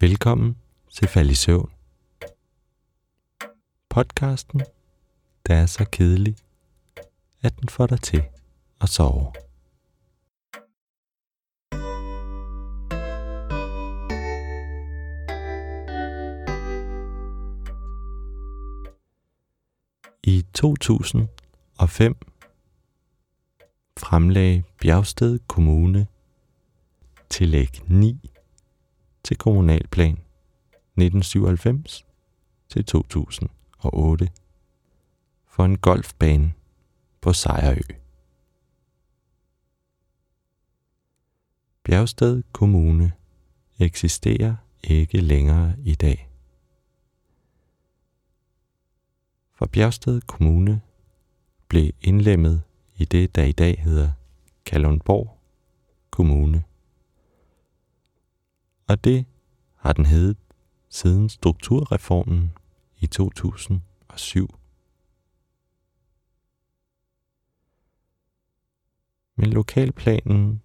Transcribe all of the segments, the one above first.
Velkommen til Fald i Søvn. Podcasten, der er så kedelig, at den får dig til at sove. I 2005 fremlagde Bjergsted Kommune tillæg 9 til kommunalplan 1997 til 2008 for en golfbane på Sejrø. Bjergsted Kommune eksisterer ikke længere i dag. For Bjergsted Kommune blev indlemmet i det, der i dag hedder Kalundborg Kommune. Og det har den heddet siden strukturreformen i 2007. Men lokalplanen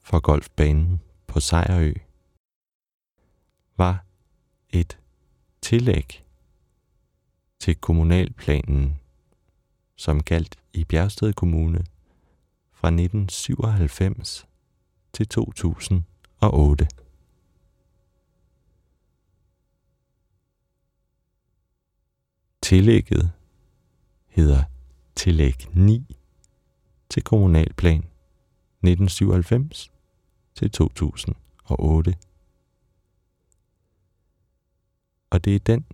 for golfbanen på Sejrø var et tillæg til kommunalplanen, som galt i Bjergsted Kommune fra 1997 til 2008. Tillægget hedder tillæg 9 til kommunalplan 1997 til 2008. Og det er den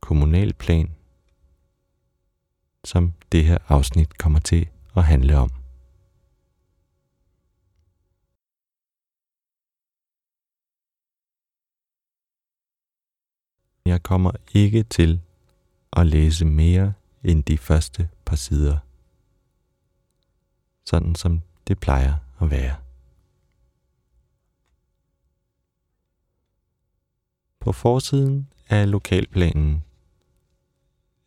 kommunalplan, som det her afsnit kommer til at handle om. Jeg kommer ikke til at læse mere end de første par sider. Sådan som det plejer at være. På forsiden af lokalplanen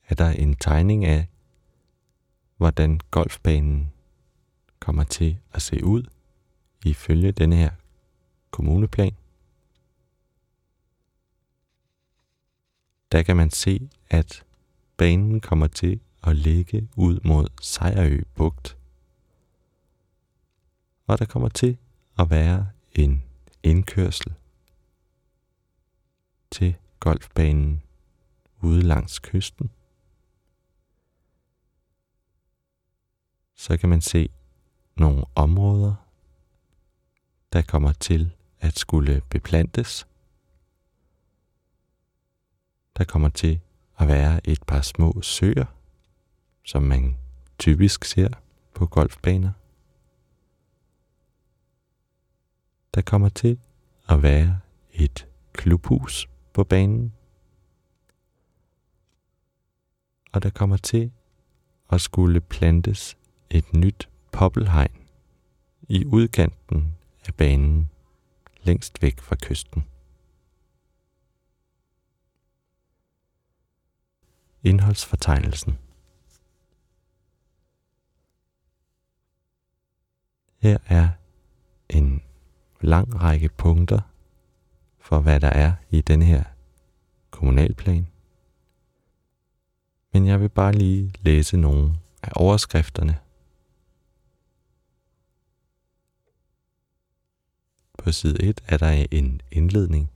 er der en tegning af, hvordan golfbanen kommer til at se ud ifølge denne her kommuneplan. Der kan man se, at banen kommer til at ligge ud mod Sejrø Bugt. Og der kommer til at være en indkørsel til golfbanen ude langs kysten. Så kan man se nogle områder, der kommer til at skulle beplantes. Der kommer til at være et par små søer, som man typisk ser på golfbaner. Der kommer til at være et klubhus på banen. Og der kommer til at skulle plantes et nyt poppelhegn i udkanten af banen længst væk fra kysten. Indholdsfortegnelsen Her er en lang række punkter for, hvad der er i den her kommunalplan. Men jeg vil bare lige læse nogle af overskrifterne. På side 1 er der en indledning.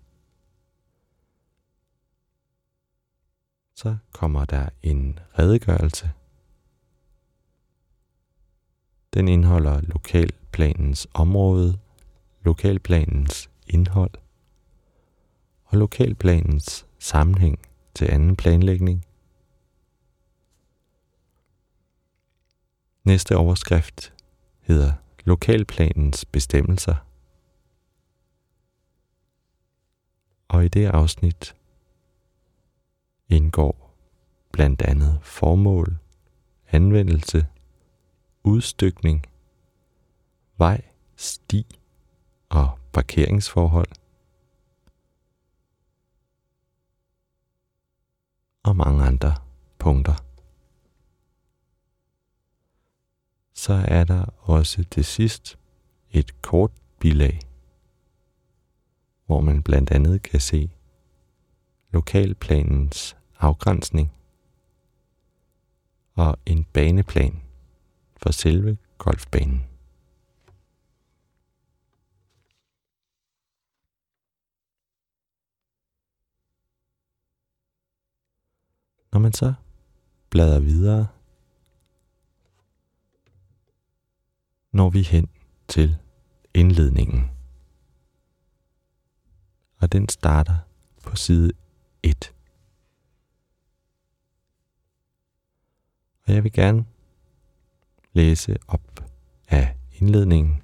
Så kommer der en redegørelse. Den indeholder lokalplanens område, lokalplanens indhold og lokalplanens sammenhæng til anden planlægning. Næste overskrift hedder Lokalplanens bestemmelser. Og i det afsnit indgår blandt andet formål, anvendelse, udstykning, vej, sti og parkeringsforhold og mange andre punkter. Så er der også til sidst et kort bilag. hvor man blandt andet kan se lokalplanens afgrænsning og en baneplan for selve golfbanen. Når man så bladrer videre, når vi hen til indledningen. Og den starter på side 1. Og jeg vil gerne læse op af indledningen.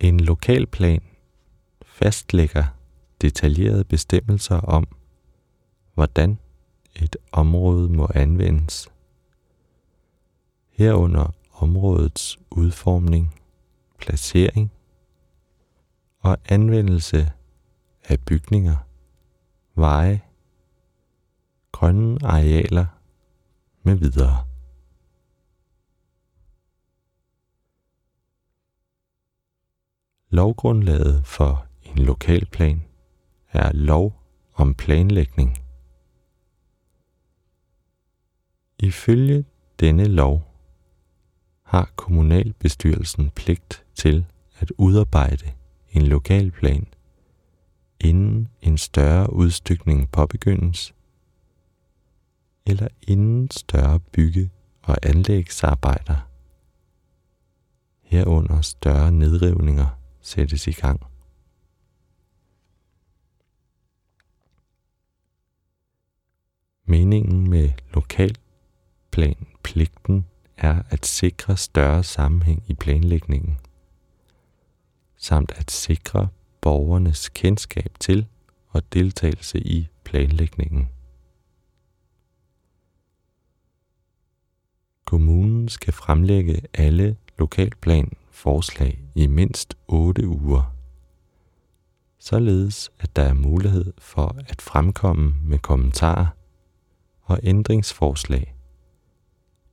En lokalplan fastlægger detaljerede bestemmelser om, hvordan et område må anvendes, herunder områdets udformning, placering og anvendelse af bygninger, veje, grønne arealer med videre. Lovgrundlaget for en lokalplan er lov om planlægning. Ifølge denne lov har kommunalbestyrelsen pligt til at udarbejde en lokalplan, inden en større udstykning påbegyndes, eller inden større bygge- og anlægsarbejder, herunder større nedrivninger, sættes i gang. Meningen med lokalplanpligten er at sikre større sammenhæng i planlægningen, samt at sikre borgernes kendskab til og deltagelse i planlægningen. Kommunen skal fremlægge alle lokalplanforslag i mindst 8 uger, således at der er mulighed for at fremkomme med kommentarer og ændringsforslag,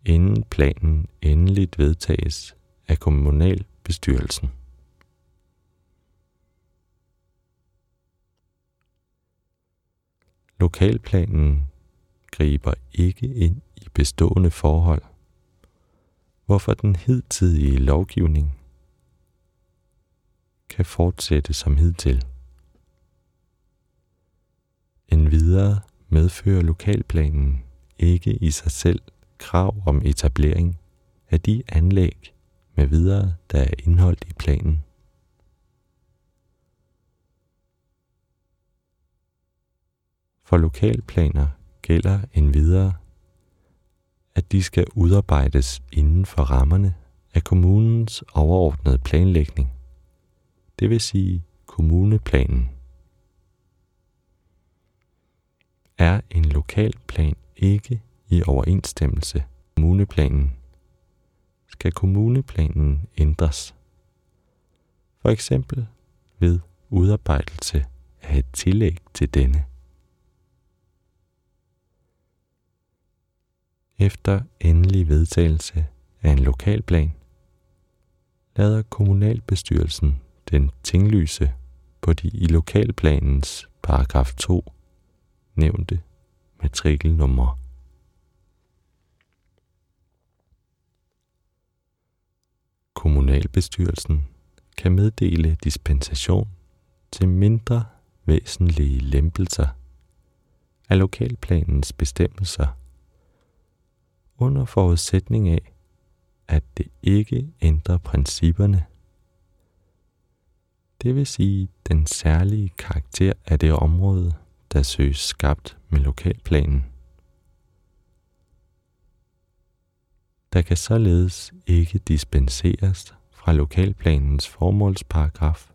inden planen endeligt vedtages af kommunalbestyrelsen. Lokalplanen griber ikke ind i bestående forhold, hvorfor den hidtidige lovgivning kan fortsætte som hidtil. En videre medfører lokalplanen ikke i sig selv krav om etablering af de anlæg med videre, der er indholdt i planen. For lokalplaner gælder en videre, at de skal udarbejdes inden for rammerne af kommunens overordnede planlægning, det vil sige kommuneplanen. Er en lokalplan ikke i overensstemmelse med kommuneplanen, skal kommuneplanen ændres. For eksempel ved udarbejdelse af et tillæg til denne. Efter endelig vedtagelse af en lokalplan, lader kommunalbestyrelsen den tinglyse på de i lokalplanens paragraf 2 nævnte matrikelnummer. Kommunalbestyrelsen kan meddele dispensation til mindre væsentlige lempelser af lokalplanens bestemmelser under forudsætning af, at det ikke ændrer principperne. Det vil sige den særlige karakter af det område, der søges skabt med lokalplanen. Der kan således ikke dispenseres fra lokalplanens formålsparagraf,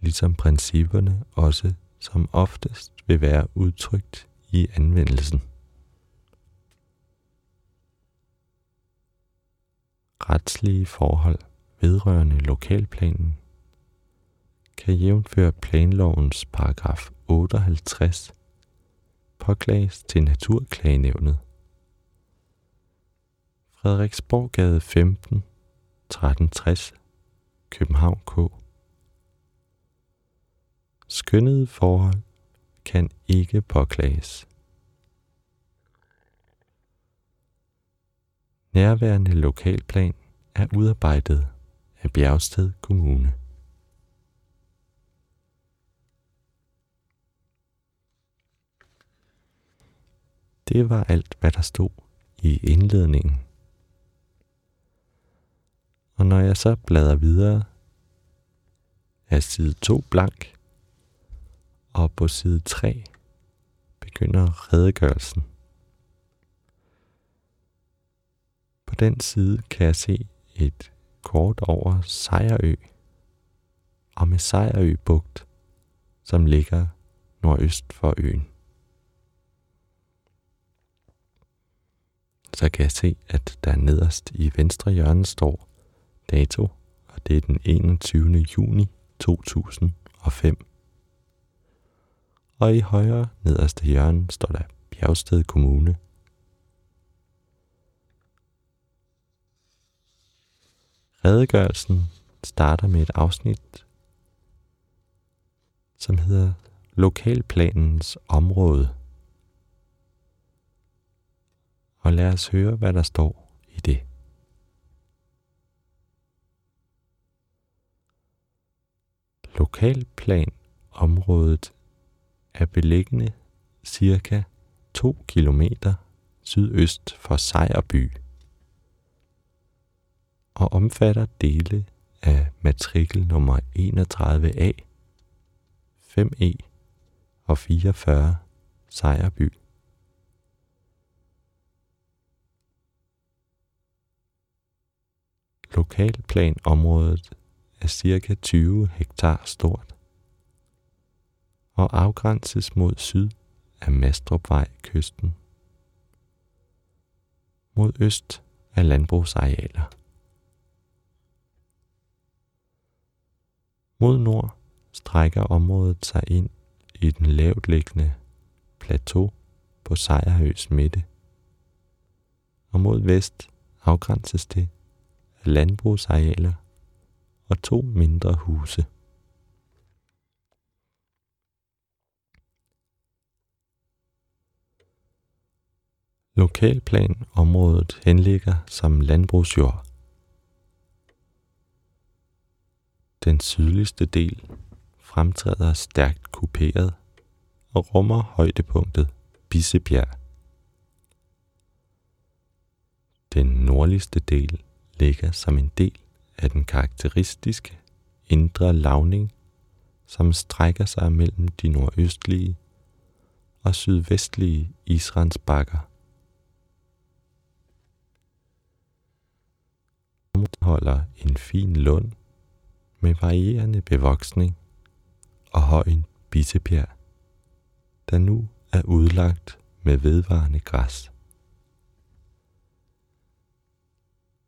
ligesom principperne også som oftest vil være udtrykt i anvendelsen. Retslige forhold vedrørende lokalplanen kan jævnføre planlovens paragraf 58 påklages til Naturklagenævnet. Frederiksborggade 15 1360 København K. Skønnede forhold kan ikke påklages. Nærværende lokalplan er udarbejdet af Bjergsted Kommune. Det var alt, hvad der stod i indledningen. Og når jeg så bladrer videre, er side 2 blank, og på side 3 begynder redegørelsen. På den side kan jeg se et kort over Sejrø, og med Sejrø bugt, som ligger nordøst for øen. Så kan jeg se, at der nederst i venstre hjørne står dato, og det er den 21. juni 2005. Og i højre nederste hjørne står der Bjergsted Kommune Redegørelsen starter med et afsnit, som hedder Lokalplanens område. Og lad os høre, hvad der står i det. Lokalplanområdet er beliggende cirka 2 km sydøst for Sejrby og omfatter dele af matrikel nummer 31A, 5E og 44 Sejrby. Lokalplanområdet er cirka 20 hektar stort og afgrænses mod syd af Mastrupvej kysten. Mod øst af landbrugsarealer. Mod nord strækker området sig ind i den lavt liggende plateau på Sejrhøs midte. Og mod vest afgrænses det af landbrugsarealer og to mindre huse. Lokalplanområdet henligger som landbrugsjord Den sydligste del fremtræder stærkt kuperet og rummer højdepunktet Bissebjerg. Den nordligste del ligger som en del af den karakteristiske indre lavning, som strækker sig mellem de nordøstlige og sydvestlige Israels bakker. holder en fin lund med varierende bevoksning og højen Bissebjerg, der nu er udlagt med vedvarende græs.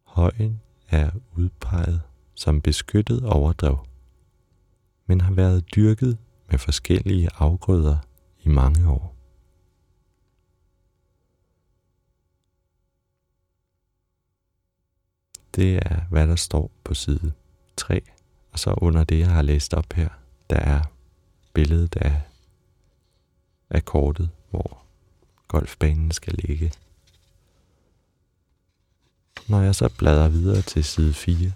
Højen er udpeget som beskyttet overdrev, men har været dyrket med forskellige afgrøder i mange år. Det er, hvad der står på side 3 og så under det, jeg har læst op her, der er billedet af, af kortet, hvor golfbanen skal ligge. Når jeg så bladrer videre til side 4,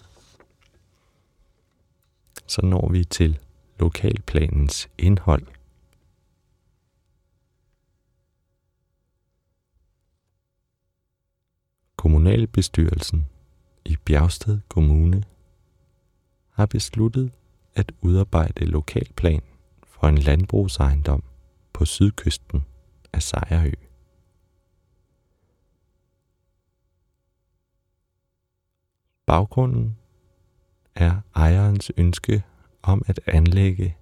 så når vi til lokalplanens indhold. Kommunalbestyrelsen i Bjergsted Kommune har besluttet at udarbejde lokalplan for en landbrugsejendom på sydkysten af Sejrø. Baggrunden er ejerens ønske om at anlægge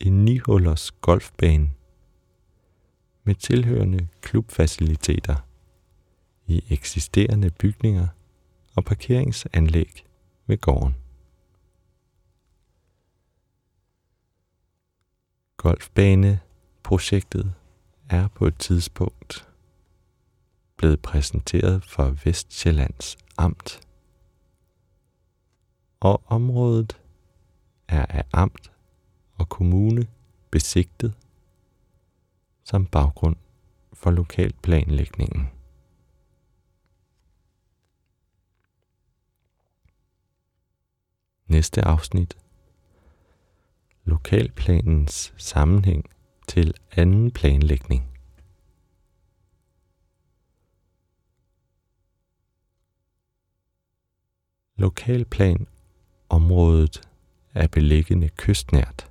en nihullers golfbane med tilhørende klubfaciliteter i eksisterende bygninger og parkeringsanlæg ved gården. Golfbaneprojektet er på et tidspunkt blevet præsenteret for Vestjyllands Amt. og området er af amt og kommune besigtet som baggrund for lokalplanlægningen. Næste afsnit. Lokalplanens sammenhæng til anden planlægning. Lokalplan området er beliggende kystnært,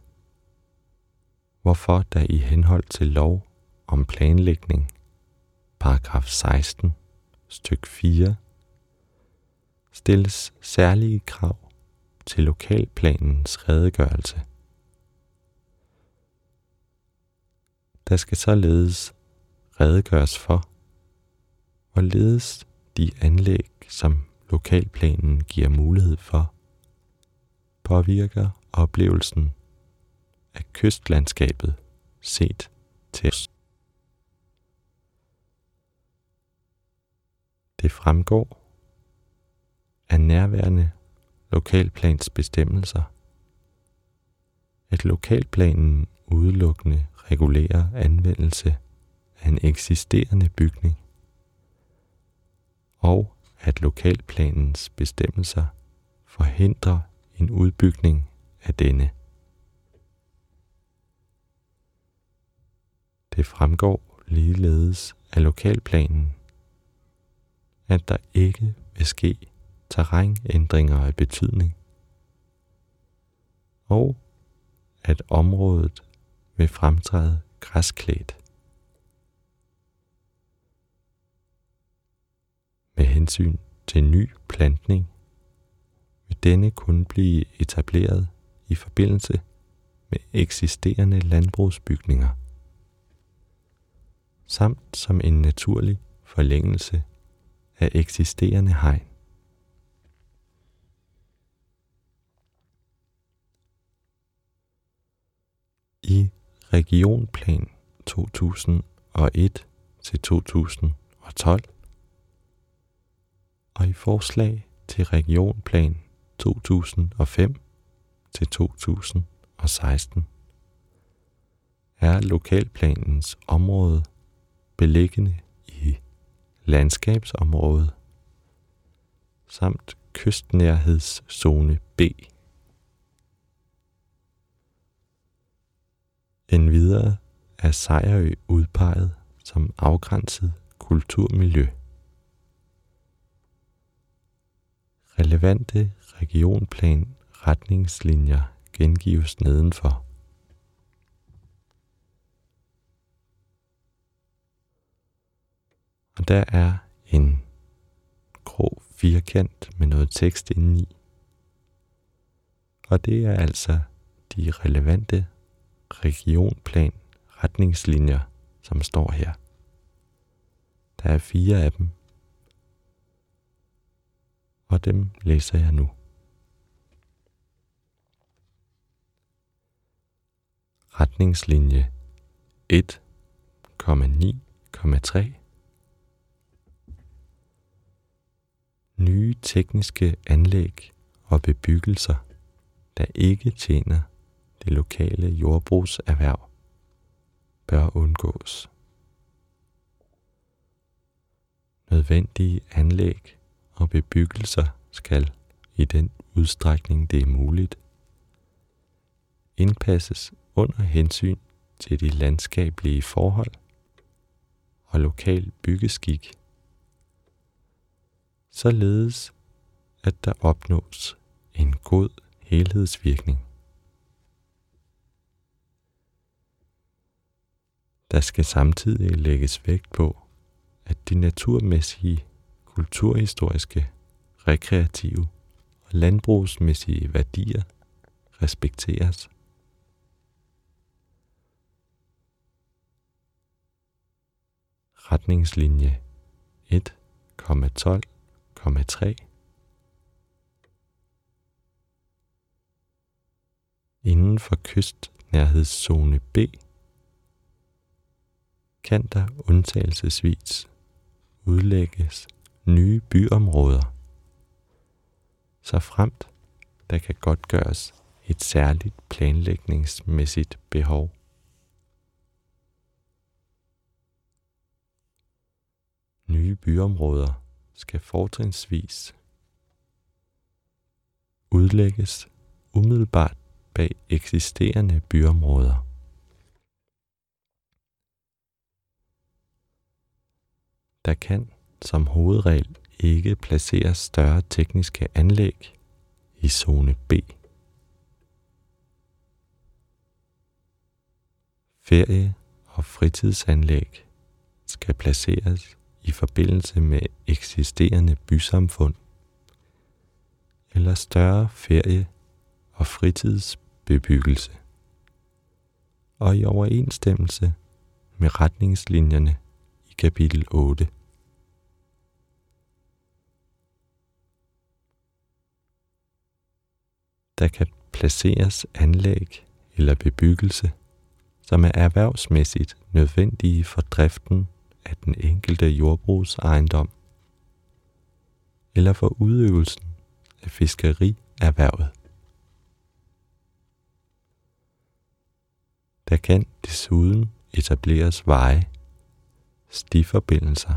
hvorfor der i henhold til lov om planlægning, paragraf 16, styk 4, stilles særlige krav til lokalplanens redegørelse. Der skal således redegøres for, hvorledes de anlæg, som lokalplanen giver mulighed for, påvirker oplevelsen af kystlandskabet set til os. Det fremgår af nærværende lokalplans bestemmelser, at lokalplanen udelukkende regulære anvendelse af en eksisterende bygning, og at lokalplanens bestemmelser forhindrer en udbygning af denne. Det fremgår ligeledes af lokalplanen, at der ikke vil ske terrænændringer af betydning, og at området vil fremtræde græsklædt. Med hensyn til ny plantning vil denne kun blive etableret i forbindelse med eksisterende landbrugsbygninger, samt som en naturlig forlængelse af eksisterende hegn. I Regionplan 2001 til 2012 og i forslag til Regionplan 2005 til 2016 er lokalplanens område beliggende i landskabsområdet samt kystnærhedszone B. Endvidere er Sejerø udpeget som afgrænset kulturmiljø. Relevante regionplan retningslinjer gengives nedenfor. Og der er en grå firkant med noget tekst indeni. Og det er altså de relevante regionplan retningslinjer, som står her. Der er fire af dem, og dem læser jeg nu. Retningslinje 1,9,3 Nye tekniske anlæg og bebyggelser, der ikke tjener det lokale jordbrugserhverv, bør undgås. Nødvendige anlæg og bebyggelser skal, i den udstrækning det er muligt, indpasses under hensyn til de landskabelige forhold og lokal byggeskik, således at der opnås en god helhedsvirkning. Der skal samtidig lægges vægt på, at de naturmæssige, kulturhistoriske, rekreative og landbrugsmæssige værdier respekteres. Retningslinje 1,12,3 Inden for kystnærhedszone B kan der undtagelsesvis udlægges nye byområder, så fremt der kan godt gøres et særligt planlægningsmæssigt behov. Nye byområder skal fortrinsvis udlægges umiddelbart bag eksisterende byområder. Der kan som hovedregel ikke placeres større tekniske anlæg i zone B. Ferie- og fritidsanlæg skal placeres i forbindelse med eksisterende bysamfund eller større ferie- og fritidsbebyggelse og i overensstemmelse med retningslinjerne i kapitel 8. Der kan placeres anlæg eller bebyggelse, som er erhvervsmæssigt nødvendige for driften af den enkelte jordbrugsejendom eller for udøvelsen af fiskerierhvervet. Der kan desuden etableres veje, stiforbindelser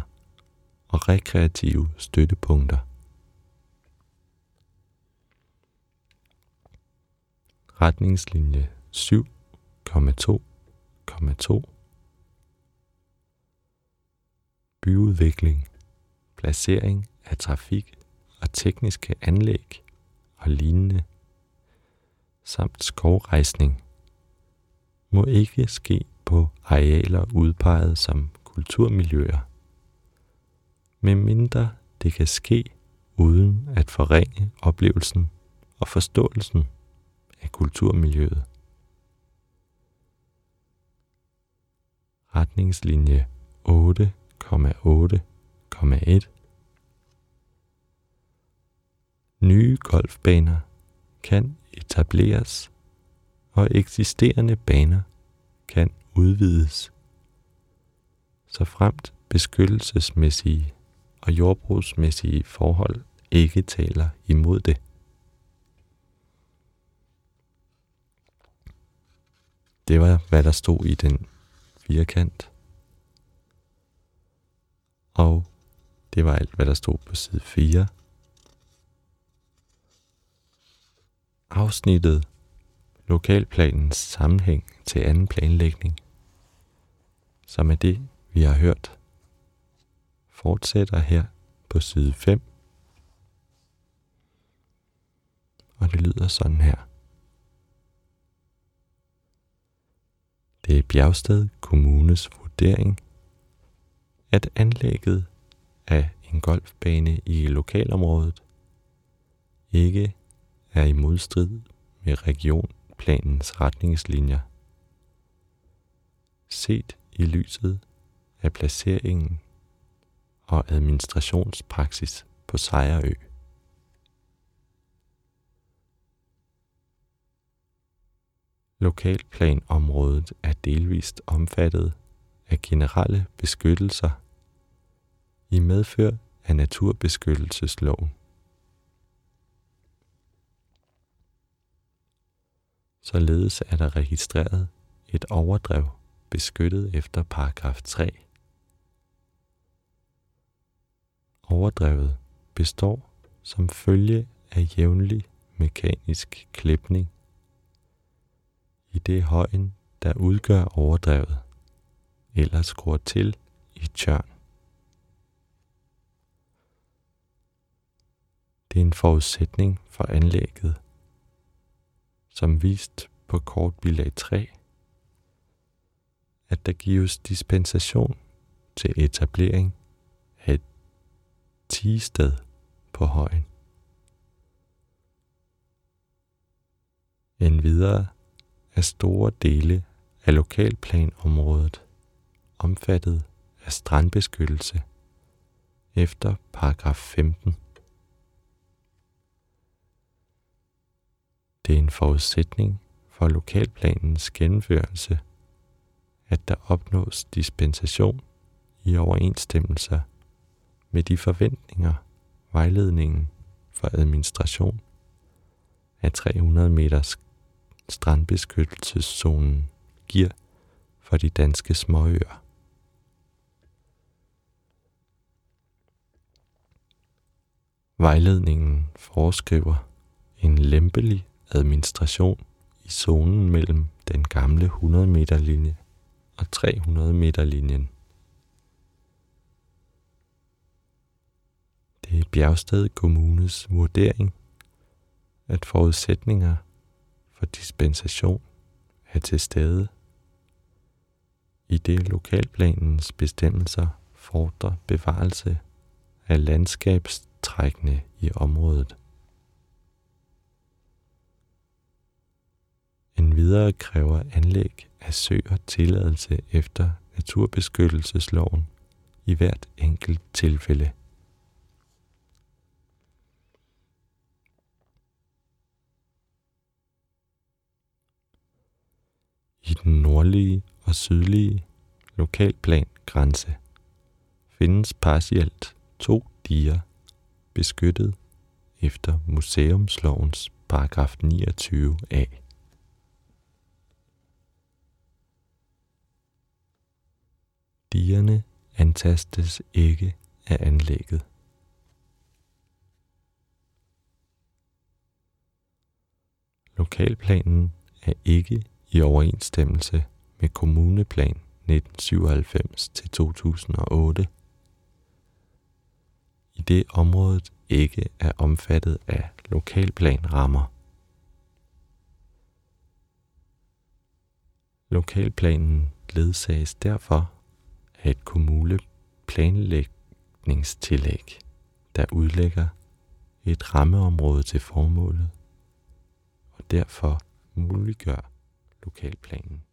og rekreative støttepunkter. Retningslinje 7,2,2 Byudvikling, placering af trafik og tekniske anlæg og lignende, samt skovrejsning, må ikke ske på arealer udpeget som kulturmiljøer, medmindre det kan ske uden at forringe oplevelsen og forståelsen af kulturmiljøet. Retningslinje 8,8,1 Nye golfbaner kan etableres, og eksisterende baner kan udvides, så fremt beskyttelsesmæssige og jordbrugsmæssige forhold ikke taler imod det. Det var, hvad der stod i den firkant. Og det var alt, hvad der stod på side 4. Afsnittet Lokalplanens sammenhæng til anden planlægning, som er det, vi har hørt, fortsætter her på side 5. Og det lyder sådan her. Det er Bjergsted Kommunes vurdering, at anlægget af en golfbane i lokalområdet ikke er i modstrid med regionplanens retningslinjer. Set i lyset af placeringen og administrationspraksis på Sejrø. Lokalplanområdet er delvist omfattet af generelle beskyttelser i medfør af naturbeskyttelsesloven. Således er der registreret et overdrev beskyttet efter paragraf 3. Overdrevet består som følge af jævnlig mekanisk klipning i det højen, der udgør overdrevet, eller skruer til i tjørn. Det er en forudsætning for anlægget, som vist på kort bilag 3, at der gives dispensation til etablering af et tigested på højen. Endvidere er store dele af lokalplanområdet omfattet af strandbeskyttelse efter paragraf 15. Det er en forudsætning for lokalplanens gennemførelse, at der opnås dispensation i overensstemmelse med de forventninger, vejledningen for administration af 300 meters strandbeskyttelseszonen giver for de danske småøer. Vejledningen foreskriver en lempelig administration i zonen mellem den gamle 100 meter linje og 300 meter linjen. Det er Bjergsted Kommunes vurdering, at forudsætninger for dispensation er til stede, i det lokalplanens bestemmelser fordrer bevarelse af landskabstrækkene i området. En videre kræver anlæg af søer tilladelse efter naturbeskyttelsesloven i hvert enkelt tilfælde. I den nordlige og sydlige lokalplan grænse findes partielt to diger beskyttet efter museumslovens paragraf 29a. Dierne antastes ikke af anlægget. Lokalplanen er ikke i overensstemmelse med kommuneplan 1997-2008, i det området ikke er omfattet af lokalplanrammer. Lokalplanen ledsages derfor af et kommuneplanlægningstillæg, der udlægger et rammeområde til formålet og derfor muliggør lokalplanen.